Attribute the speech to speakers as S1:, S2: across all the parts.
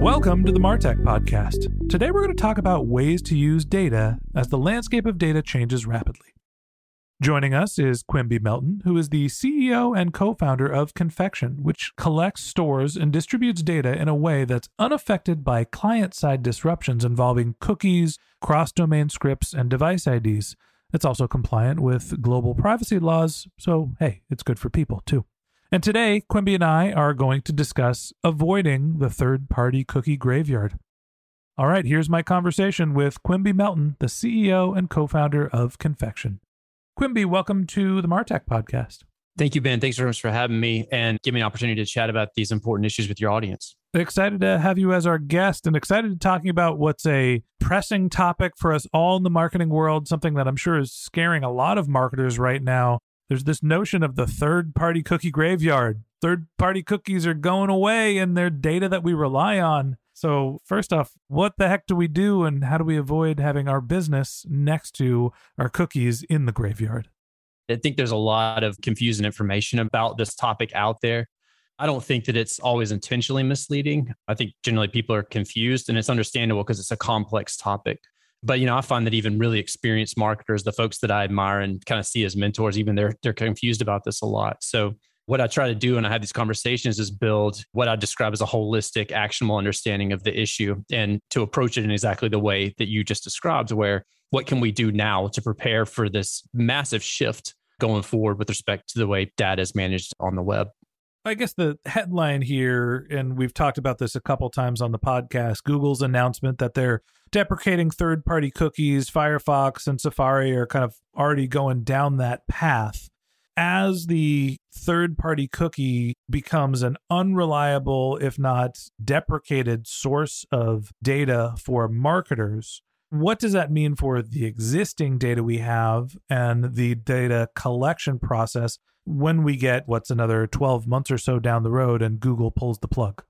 S1: Welcome to the Martech Podcast. Today we're going to talk about ways to use data as the landscape of data changes rapidly. Joining us is Quimby Melton, who is the CEO and co founder of Confection, which collects, stores, and distributes data in a way that's unaffected by client side disruptions involving cookies, cross domain scripts, and device IDs. It's also compliant with global privacy laws, so hey, it's good for people too. And today, Quimby and I are going to discuss avoiding the third party cookie graveyard. All right, here's my conversation with Quimby Melton, the CEO and co founder of Confection. Quimby, welcome to the Martech podcast.
S2: Thank you, Ben. Thanks very much for having me and giving me an opportunity to chat about these important issues with your audience.
S1: Excited to have you as our guest and excited to talking about what's a pressing topic for us all in the marketing world, something that I'm sure is scaring a lot of marketers right now there's this notion of the third party cookie graveyard. Third party cookies are going away and they're data that we rely on. So, first off, what the heck do we do and how do we avoid having our business next to our cookies in the graveyard?
S2: I think there's a lot of confusing information about this topic out there. I don't think that it's always intentionally misleading. I think generally people are confused and it's understandable because it's a complex topic. But you know, I find that even really experienced marketers, the folks that I admire and kind of see as mentors, even they're they're confused about this a lot. So what I try to do when I have these conversations is build what I describe as a holistic, actionable understanding of the issue and to approach it in exactly the way that you just described, where what can we do now to prepare for this massive shift going forward with respect to the way data is managed on the web?
S1: I guess the headline here, and we've talked about this a couple times on the podcast Google's announcement that they're deprecating third party cookies, Firefox and Safari are kind of already going down that path. As the third party cookie becomes an unreliable, if not deprecated, source of data for marketers, what does that mean for the existing data we have and the data collection process when we get what's another 12 months or so down the road and Google pulls the plug?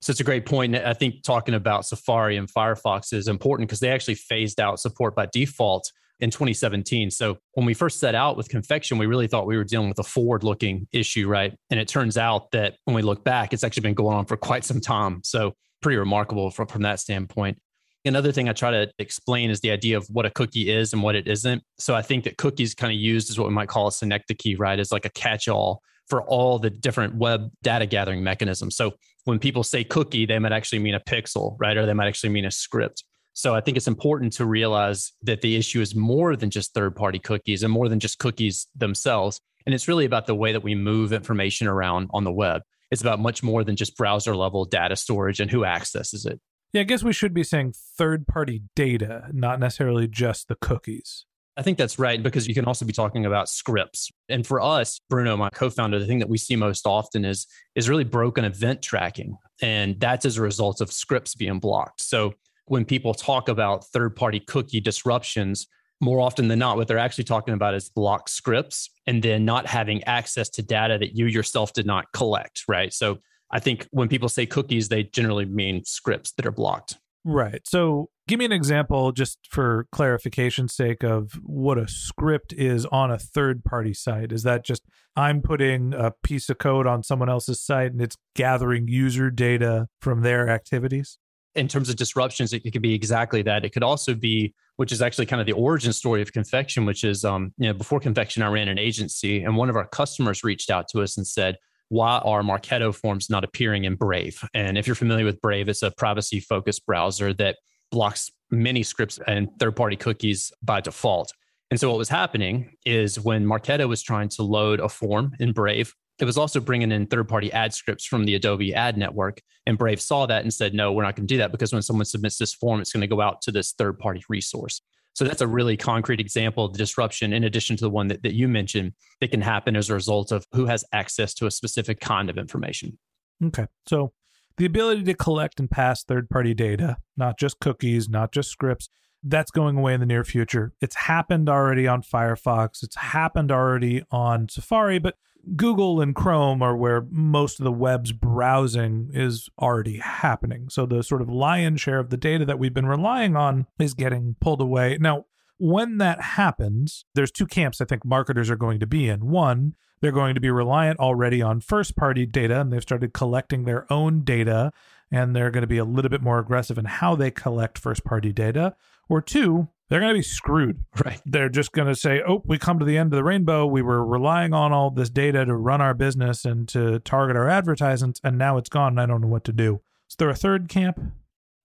S2: So it's a great point. I think talking about Safari and Firefox is important because they actually phased out support by default in 2017. So when we first set out with confection, we really thought we were dealing with a forward looking issue, right? And it turns out that when we look back, it's actually been going on for quite some time. So pretty remarkable from, from that standpoint. Another thing I try to explain is the idea of what a cookie is and what it isn't. So I think that cookies kind of used as what we might call a synecdoche, right? As like a catch all for all the different web data gathering mechanisms. So when people say cookie, they might actually mean a pixel, right? Or they might actually mean a script. So I think it's important to realize that the issue is more than just third party cookies and more than just cookies themselves. And it's really about the way that we move information around on the web. It's about much more than just browser level data storage and who accesses it.
S1: Yeah, I guess we should be saying third party data, not necessarily just the cookies.
S2: I think that's right because you can also be talking about scripts. And for us, Bruno, my co-founder, the thing that we see most often is is really broken event tracking. And that's as a result of scripts being blocked. So when people talk about third-party cookie disruptions, more often than not, what they're actually talking about is blocked scripts and then not having access to data that you yourself did not collect, right? So I think when people say cookies, they generally mean scripts that are blocked.
S1: Right. So Give me an example, just for clarification's sake, of what a script is on a third party site. Is that just I'm putting a piece of code on someone else's site and it's gathering user data from their activities?
S2: In terms of disruptions, it, could be exactly that. It could also be, which is actually kind of the origin story of Confection, which is, um, you know, before Confection, I ran an agency and one of our customers reached out to us and said, why are Marketo forms not appearing in Brave? And if you're familiar with Brave, it's a privacy focused browser that blocks many scripts and third party cookies by default. And so what was happening is when Marketo was trying to load a form in Brave, it was also bringing in third party ad scripts from the Adobe ad network. And Brave saw that and said, no, we're not going to do that because when someone submits this form, it's going to go out to this third party resource. So that's a really concrete example of disruption, in addition to the one that, that you mentioned, that can happen as a result of who has access to a specific kind of information.
S1: Okay. So the ability to collect and pass third party data, not just cookies, not just scripts, that's going away in the near future. It's happened already on Firefox, it's happened already on Safari, but Google and Chrome are where most of the web's browsing is already happening. So the sort of lion's share of the data that we've been relying on is getting pulled away. Now, when that happens, there's two camps I think marketers are going to be in. One, they're going to be reliant already on first party data and they've started collecting their own data and they're going to be a little bit more aggressive in how they collect first party data. Or two, they're going to be screwed.
S2: Right.
S1: They're just going to say, oh, we come to the end of the rainbow. We were relying on all this data to run our business and to target our advertisements, and now it's gone and I don't know what to do. Is there a third camp?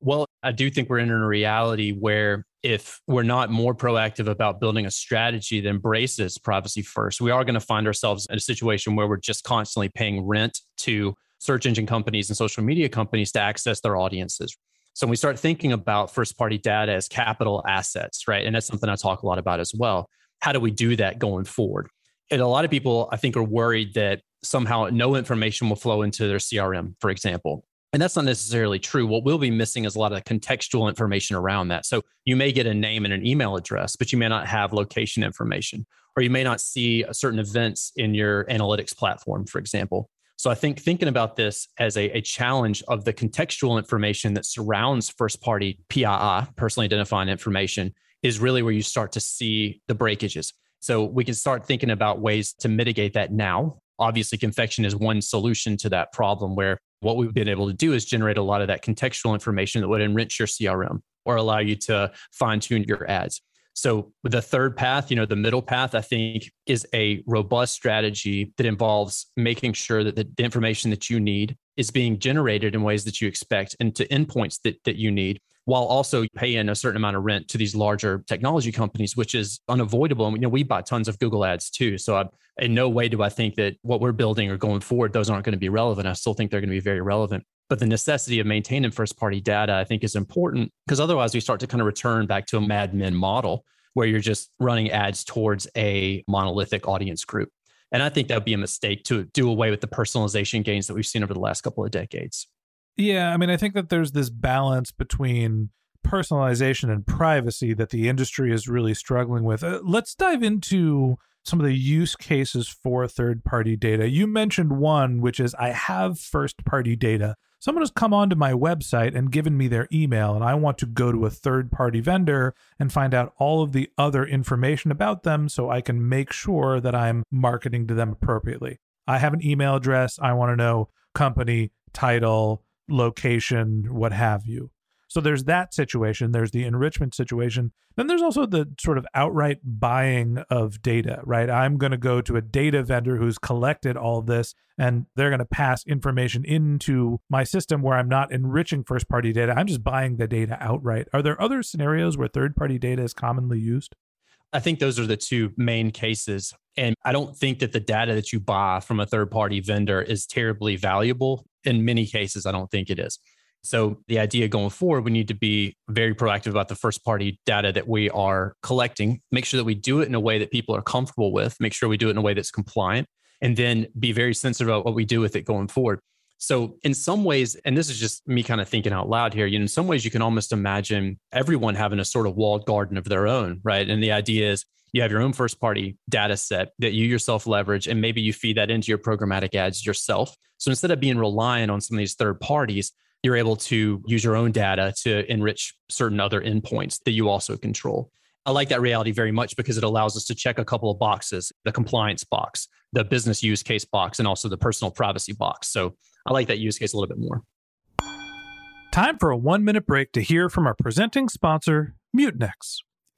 S2: Well, I do think we're in a reality where if we're not more proactive about building a strategy that embraces privacy first, we are going to find ourselves in a situation where we're just constantly paying rent to search engine companies and social media companies to access their audiences. So when we start thinking about first party data as capital assets, right? And that's something I talk a lot about as well. How do we do that going forward? And a lot of people, I think, are worried that somehow no information will flow into their CRM, for example. And that's not necessarily true. What we'll be missing is a lot of contextual information around that. So you may get a name and an email address, but you may not have location information, or you may not see certain events in your analytics platform, for example. So I think thinking about this as a, a challenge of the contextual information that surrounds first party PII, personally identifying information, is really where you start to see the breakages. So we can start thinking about ways to mitigate that now. Obviously, confection is one solution to that problem where what we've been able to do is generate a lot of that contextual information that would enrich your CRM or allow you to fine tune your ads. So the third path, you know, the middle path, I think is a robust strategy that involves making sure that the information that you need is being generated in ways that you expect and to endpoints that, that you need while also paying a certain amount of rent to these larger technology companies, which is unavoidable. And you know, we buy tons of Google ads too. So I, in no way do I think that what we're building or going forward, those aren't going to be relevant. I still think they're going to be very relevant. But the necessity of maintaining first party data, I think, is important because otherwise we start to kind of return back to a Mad Men model where you're just running ads towards a monolithic audience group. And I think that would be a mistake to do away with the personalization gains that we've seen over the last couple of decades.
S1: Yeah, I mean, I think that there's this balance between personalization and privacy that the industry is really struggling with. Uh, let's dive into some of the use cases for third party data. You mentioned one, which is I have first party data. Someone has come onto my website and given me their email, and I want to go to a third party vendor and find out all of the other information about them so I can make sure that I'm marketing to them appropriately. I have an email address. I want to know company, title, location, what have you. So there's that situation. There's the enrichment situation. Then there's also the sort of outright buying of data, right? I'm going to go to a data vendor who's collected all of this and they're going to pass information into my system where I'm not enriching first party data. I'm just buying the data outright. Are there other scenarios where third party data is commonly used?
S2: I think those are the two main cases. And I don't think that the data that you buy from a third party vendor is terribly valuable. In many cases, I don't think it is. So, the idea going forward, we need to be very proactive about the first party data that we are collecting, make sure that we do it in a way that people are comfortable with, make sure we do it in a way that's compliant, and then be very sensitive about what we do with it going forward. So, in some ways, and this is just me kind of thinking out loud here, you know, in some ways, you can almost imagine everyone having a sort of walled garden of their own, right? And the idea is you have your own first party data set that you yourself leverage, and maybe you feed that into your programmatic ads yourself. So, instead of being reliant on some of these third parties, you're able to use your own data to enrich certain other endpoints that you also control. I like that reality very much because it allows us to check a couple of boxes the compliance box, the business use case box, and also the personal privacy box. So I like that use case a little bit more.
S1: Time for a one minute break to hear from our presenting sponsor, Mutinex.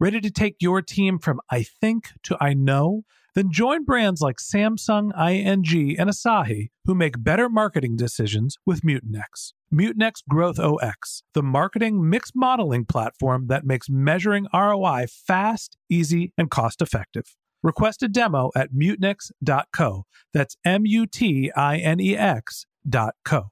S1: Ready to take your team from I think to I know? Then join brands like Samsung, ING, and Asahi who make better marketing decisions with Mutinex. Mutinex GrowthOS, the marketing mix modeling platform that makes measuring ROI fast, easy, and cost effective. Request a demo at mutinex.co. That's M U T I N E X.co.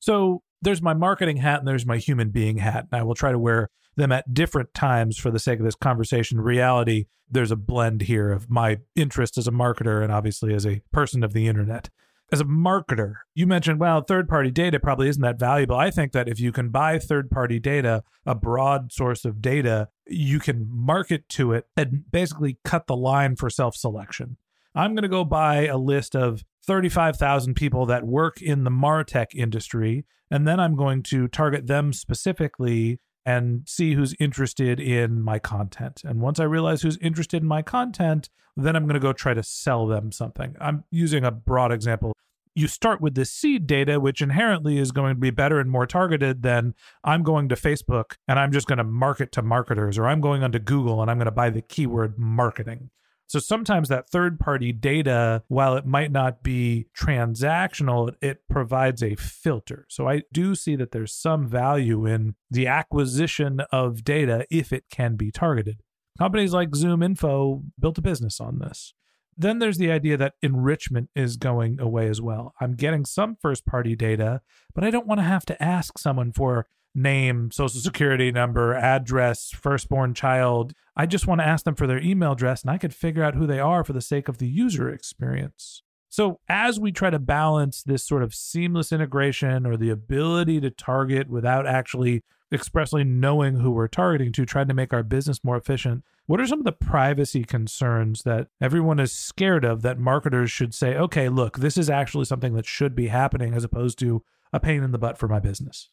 S1: So there's my marketing hat and there's my human being hat. And I will try to wear them at different times for the sake of this conversation. Reality, there's a blend here of my interest as a marketer and obviously as a person of the internet. As a marketer, you mentioned, well, third party data probably isn't that valuable. I think that if you can buy third party data, a broad source of data, you can market to it and basically cut the line for self selection. I'm going to go buy a list of 35,000 people that work in the Martech industry, and then I'm going to target them specifically and see who's interested in my content. And once I realize who's interested in my content, then I'm going to go try to sell them something. I'm using a broad example. You start with this seed data, which inherently is going to be better and more targeted than I'm going to Facebook and I'm just going to market to marketers, or I'm going onto Google and I'm going to buy the keyword marketing. So sometimes that third party data, while it might not be transactional, it provides a filter. So I do see that there's some value in the acquisition of data if it can be targeted. Companies like ZoomInfo built a business on this. Then there's the idea that enrichment is going away as well. I'm getting some first party data, but I don't want to have to ask someone for name, social security number, address, firstborn child. I just want to ask them for their email address and I could figure out who they are for the sake of the user experience. So, as we try to balance this sort of seamless integration or the ability to target without actually expressly knowing who we're targeting to, trying to make our business more efficient, what are some of the privacy concerns that everyone is scared of that marketers should say, okay, look, this is actually something that should be happening as opposed to a pain in the butt for my business?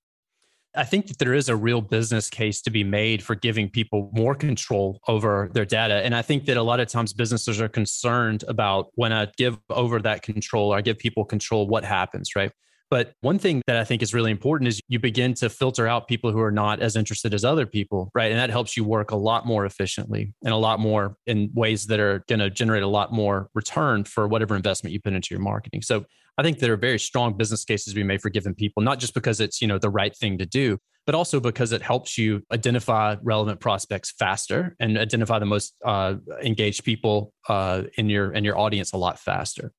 S2: I think that there is a real business case to be made for giving people more control over their data. And I think that a lot of times businesses are concerned about when I give over that control or I give people control, what happens, right? But one thing that I think is really important is you begin to filter out people who are not as interested as other people, right? And that helps you work a lot more efficiently and a lot more in ways that are going to generate a lot more return for whatever investment you put into your marketing. So I think there are very strong business cases we made for giving people, not just because it's, you know, the right thing to do, but also because it helps you identify relevant prospects faster and identify the most uh, engaged people uh, in your in your audience a lot faster.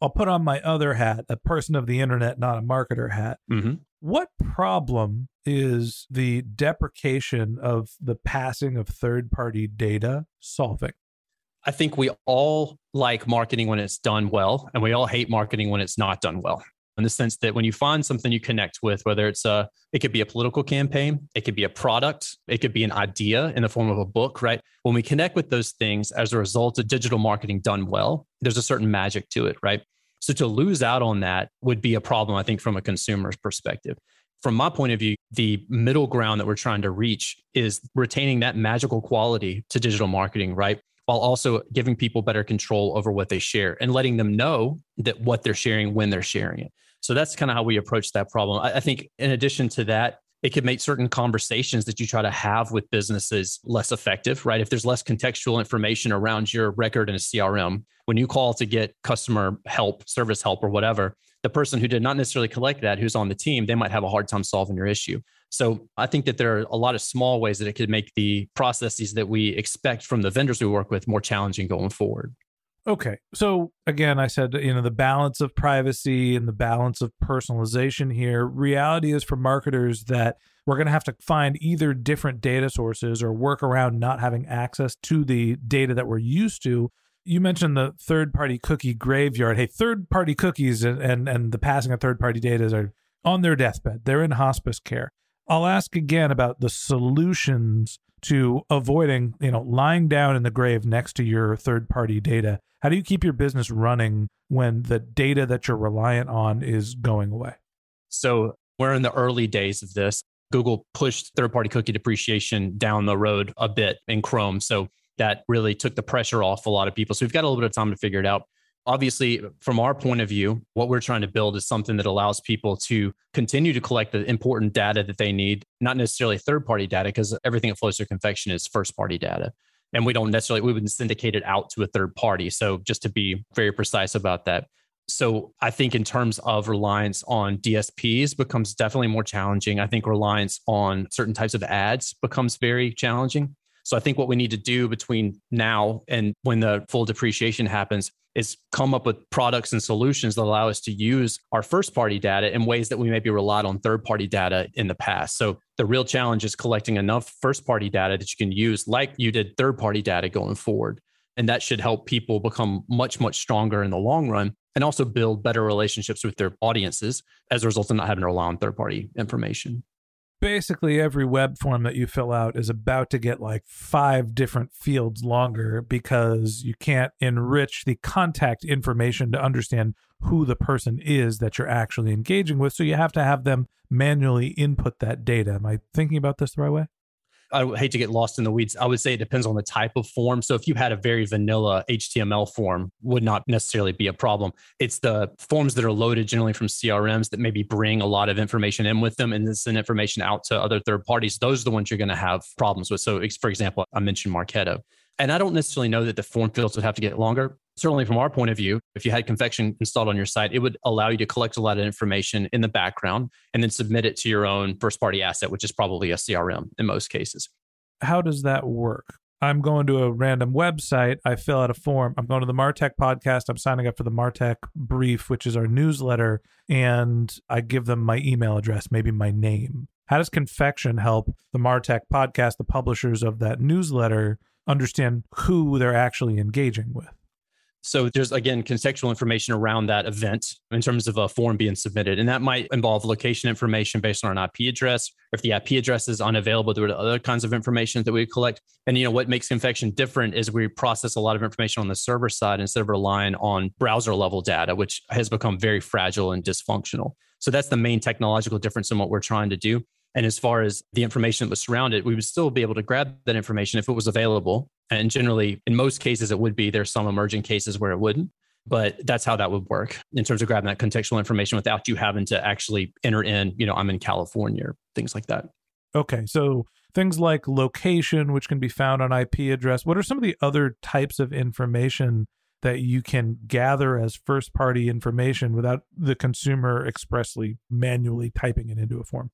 S1: I'll put on my other hat, a person of the internet, not a marketer hat.
S2: Mm-hmm.
S1: What problem is the deprecation of the passing of third party data solving?
S2: I think we all like marketing when it's done well, and we all hate marketing when it's not done well. In the sense that when you find something you connect with, whether it's a, it could be a political campaign, it could be a product, it could be an idea in the form of a book, right? When we connect with those things as a result of digital marketing done well, there's a certain magic to it, right? So to lose out on that would be a problem, I think, from a consumer's perspective. From my point of view, the middle ground that we're trying to reach is retaining that magical quality to digital marketing, right? While also giving people better control over what they share and letting them know that what they're sharing when they're sharing it. So that's kind of how we approach that problem. I, I think, in addition to that, it could make certain conversations that you try to have with businesses less effective, right? If there's less contextual information around your record in a CRM, when you call to get customer help, service help, or whatever, the person who did not necessarily collect that, who's on the team, they might have a hard time solving your issue. So I think that there are a lot of small ways that it could make the processes that we expect from the vendors we work with more challenging going forward.
S1: Okay. So again, I said, you know, the balance of privacy and the balance of personalization here. Reality is for marketers that we're going to have to find either different data sources or work around not having access to the data that we're used to. You mentioned the third party cookie graveyard. Hey, third party cookies and, and, and the passing of third party data are on their deathbed, they're in hospice care. I'll ask again about the solutions to avoiding, you know, lying down in the grave next to your third party data how do you keep your business running when the data that you're reliant on is going away?
S2: So we're in the early days of this. Google pushed third party cookie depreciation down the road a bit in Chrome. So that really took the pressure off a lot of people. So we've got a little bit of time to figure it out. Obviously, from our point of view, what we're trying to build is something that allows people to continue to collect the important data that they need, not necessarily third party data, because everything that flows through confection is first party data. And we don't necessarily we wouldn't syndicate it out to a third party. So just to be very precise about that. So i think in terms of reliance on dsps becomes definitely more challenging. I think reliance on certain types of ads becomes very challenging so I think what we need to do between now and when the full depreciation happens is come up with products and solutions that allow us to use our first party data in ways that we maybe relied on third party data in the past. So the real challenge is collecting enough first party data that you can use like you did third party data going forward. And that should help people become much, much stronger in the long run and also build better relationships with their audiences as a result of not having to rely on third party information
S1: basically every web form that you fill out is about to get like five different fields longer because you can't enrich the contact information to understand who the person is that you're actually engaging with. So you have to have them manually input that data. Am I thinking about this the right way?
S2: I hate to get lost in the weeds. I would say it depends on the type of form. So if you had a very vanilla HTML form, would not necessarily be a problem. It's the forms that are loaded generally from CRMs that maybe bring a lot of information in with them and then send information out to other third parties. Those are the ones you're going to have problems with. So for example, I mentioned Marketo. And I don't necessarily know that the form fields would have to get longer. Certainly, from our point of view, if you had confection installed on your site, it would allow you to collect a lot of information in the background and then submit it to your own first party asset, which is probably a CRM in most cases.
S1: How does that work? I'm going to a random website. I fill out a form. I'm going to the Martech podcast. I'm signing up for the Martech brief, which is our newsletter, and I give them my email address, maybe my name. How does Confection help the Martech podcast, the publishers of that newsletter, understand who they're actually engaging with.
S2: So there's again contextual information around that event in terms of a form being submitted. And that might involve location information based on an IP address. If the IP address is unavailable, there are other kinds of information that we collect. And you know what makes Confection different is we process a lot of information on the server side instead of relying on browser level data, which has become very fragile and dysfunctional. So that's the main technological difference in what we're trying to do. And as far as the information that was surrounded, we would still be able to grab that information if it was available. And generally, in most cases, it would be. There's some emerging cases where it wouldn't, but that's how that would work in terms of grabbing that contextual information without you having to actually enter in, you know, I'm in California, or things like that.
S1: Okay. So things like location, which can be found on IP address. What are some of the other types of information that you can gather as first party information without the consumer expressly manually typing it into a form?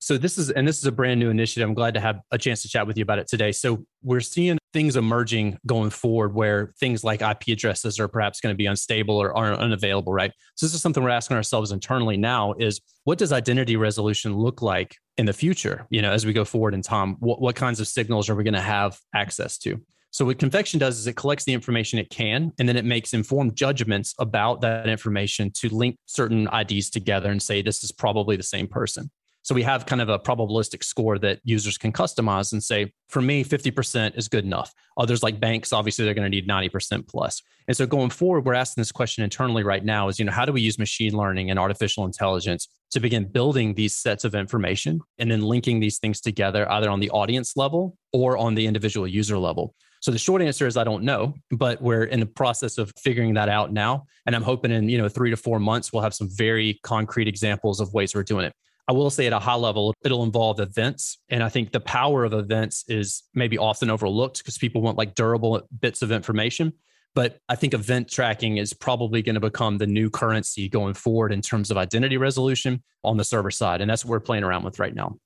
S2: So this is and this is a brand new initiative. I'm glad to have a chance to chat with you about it today. So we're seeing things emerging going forward where things like IP addresses are perhaps going to be unstable or are unavailable, right? So this is something we're asking ourselves internally now is what does identity resolution look like in the future? You know, as we go forward in time, what, what kinds of signals are we going to have access to? So what Confection does is it collects the information it can, and then it makes informed judgments about that information to link certain IDs together and say this is probably the same person. So we have kind of a probabilistic score that users can customize and say, for me, 50% is good enough. Others like banks, obviously they're going to need 90% plus. And so going forward, we're asking this question internally right now is, you know, how do we use machine learning and artificial intelligence to begin building these sets of information and then linking these things together either on the audience level or on the individual user level. So the short answer is I don't know, but we're in the process of figuring that out now. And I'm hoping in, you know, three to four months, we'll have some very concrete examples of ways we're doing it. I will say at a high level, it'll involve events. And I think the power of events is maybe often overlooked because people want like durable bits of information. But I think event tracking is probably going to become the new currency going forward in terms of identity resolution on the server side. And that's what we're playing around with right now.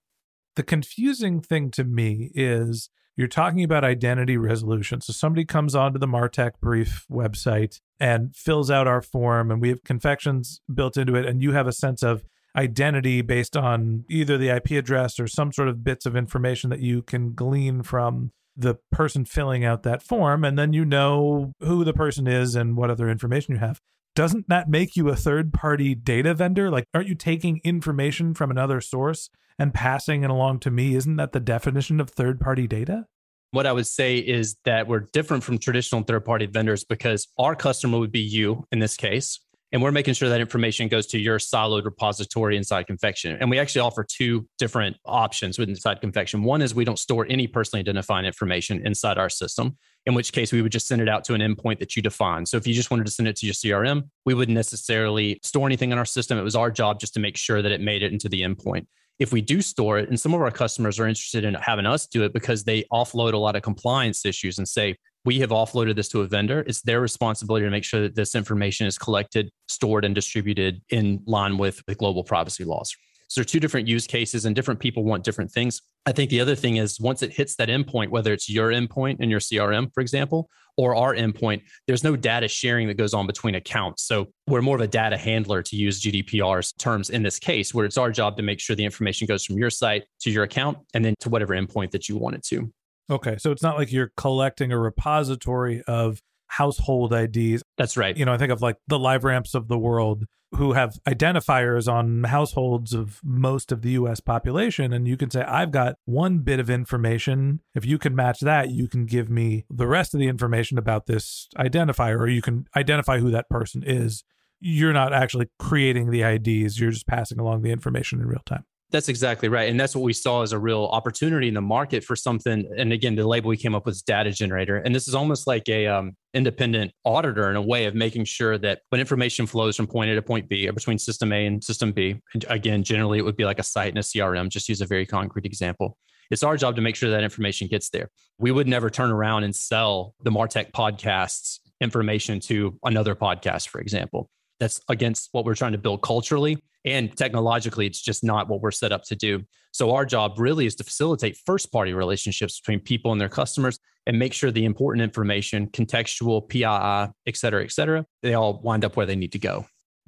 S1: The confusing thing to me is you're talking about identity resolution. So somebody comes onto the Martech Brief website and fills out our form, and we have confections built into it, and you have a sense of identity based on either the IP address or some sort of bits of information that you can glean from the person filling out that form. And then you know who the person is and what other information you have. Doesn't that make you a third party data vendor? Like, aren't you taking information from another source and passing it along to me? Isn't that the definition of third party data?
S2: What I would say is that we're different from traditional third party vendors because our customer would be you in this case. And we're making sure that information goes to your siloed repository inside Confection. And we actually offer two different options within inside Confection. One is we don't store any personally identifying information inside our system, in which case we would just send it out to an endpoint that you define. So if you just wanted to send it to your CRM, we wouldn't necessarily store anything in our system. It was our job just to make sure that it made it into the endpoint if we do store it, and some of our customers are interested in having us do it because they offload a lot of compliance issues and say, we have offloaded this to a vendor. It's their responsibility to make sure that this information is collected, stored, and distributed in line with the global privacy laws. So there are two different use cases and different people want different things. I think the other thing is once it hits that endpoint, whether it's your endpoint in your CRM, for example, or our endpoint, there's no data sharing that goes on between accounts. So we're more of a data handler to use GDPR's terms in this case, where it's our job to make sure the information goes from your site to your account and then to whatever endpoint that you want it to.
S1: Okay. So it's not like you're collecting a repository of household IDs.
S2: That's right.
S1: You know, I think of like the LiveRamps of the world who have identifiers on households of most of the US population. And you can say, I've got one bit of information. If you can match that, you can give me the rest of the information about this identifier, or you can identify who that person is. You're not actually creating the IDs, you're just passing along the information in real time.
S2: That's exactly right. And that's what we saw as a real opportunity in the market for something. And again, the label we came up with is data generator. And this is almost like a um, independent auditor in a way of making sure that when information flows from point A to point B or between system A and system B, and again, generally it would be like a site and a CRM, just use a very concrete example. It's our job to make sure that information gets there. We would never turn around and sell the Martech podcasts information to another podcast, for example. That's against what we're trying to build culturally and technologically, it's just not what we're set up to do. So, our job really is to facilitate first party relationships between people and their customers and make sure the important information, contextual, PII, et cetera, et cetera, they all wind up where they need to go.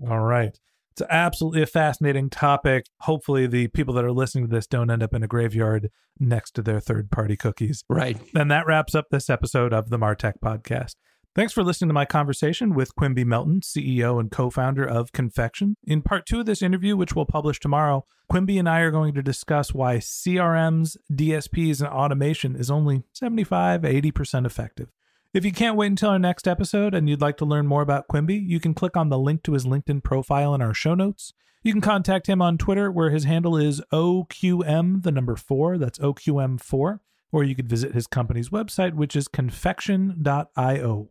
S1: All right. It's absolutely a fascinating topic. Hopefully, the people that are listening to this don't end up in a graveyard next to their third party cookies.
S2: Right.
S1: And that wraps up this episode of the Martech Podcast. Thanks for listening to my conversation with Quimby Melton, CEO and co founder of Confection. In part two of this interview, which we'll publish tomorrow, Quimby and I are going to discuss why CRMs, DSPs, and automation is only 75 80% effective. If you can't wait until our next episode and you'd like to learn more about Quimby, you can click on the link to his LinkedIn profile in our show notes. You can contact him on Twitter, where his handle is OQM, the number four, that's OQM4, or you could visit his company's website, which is confection.io.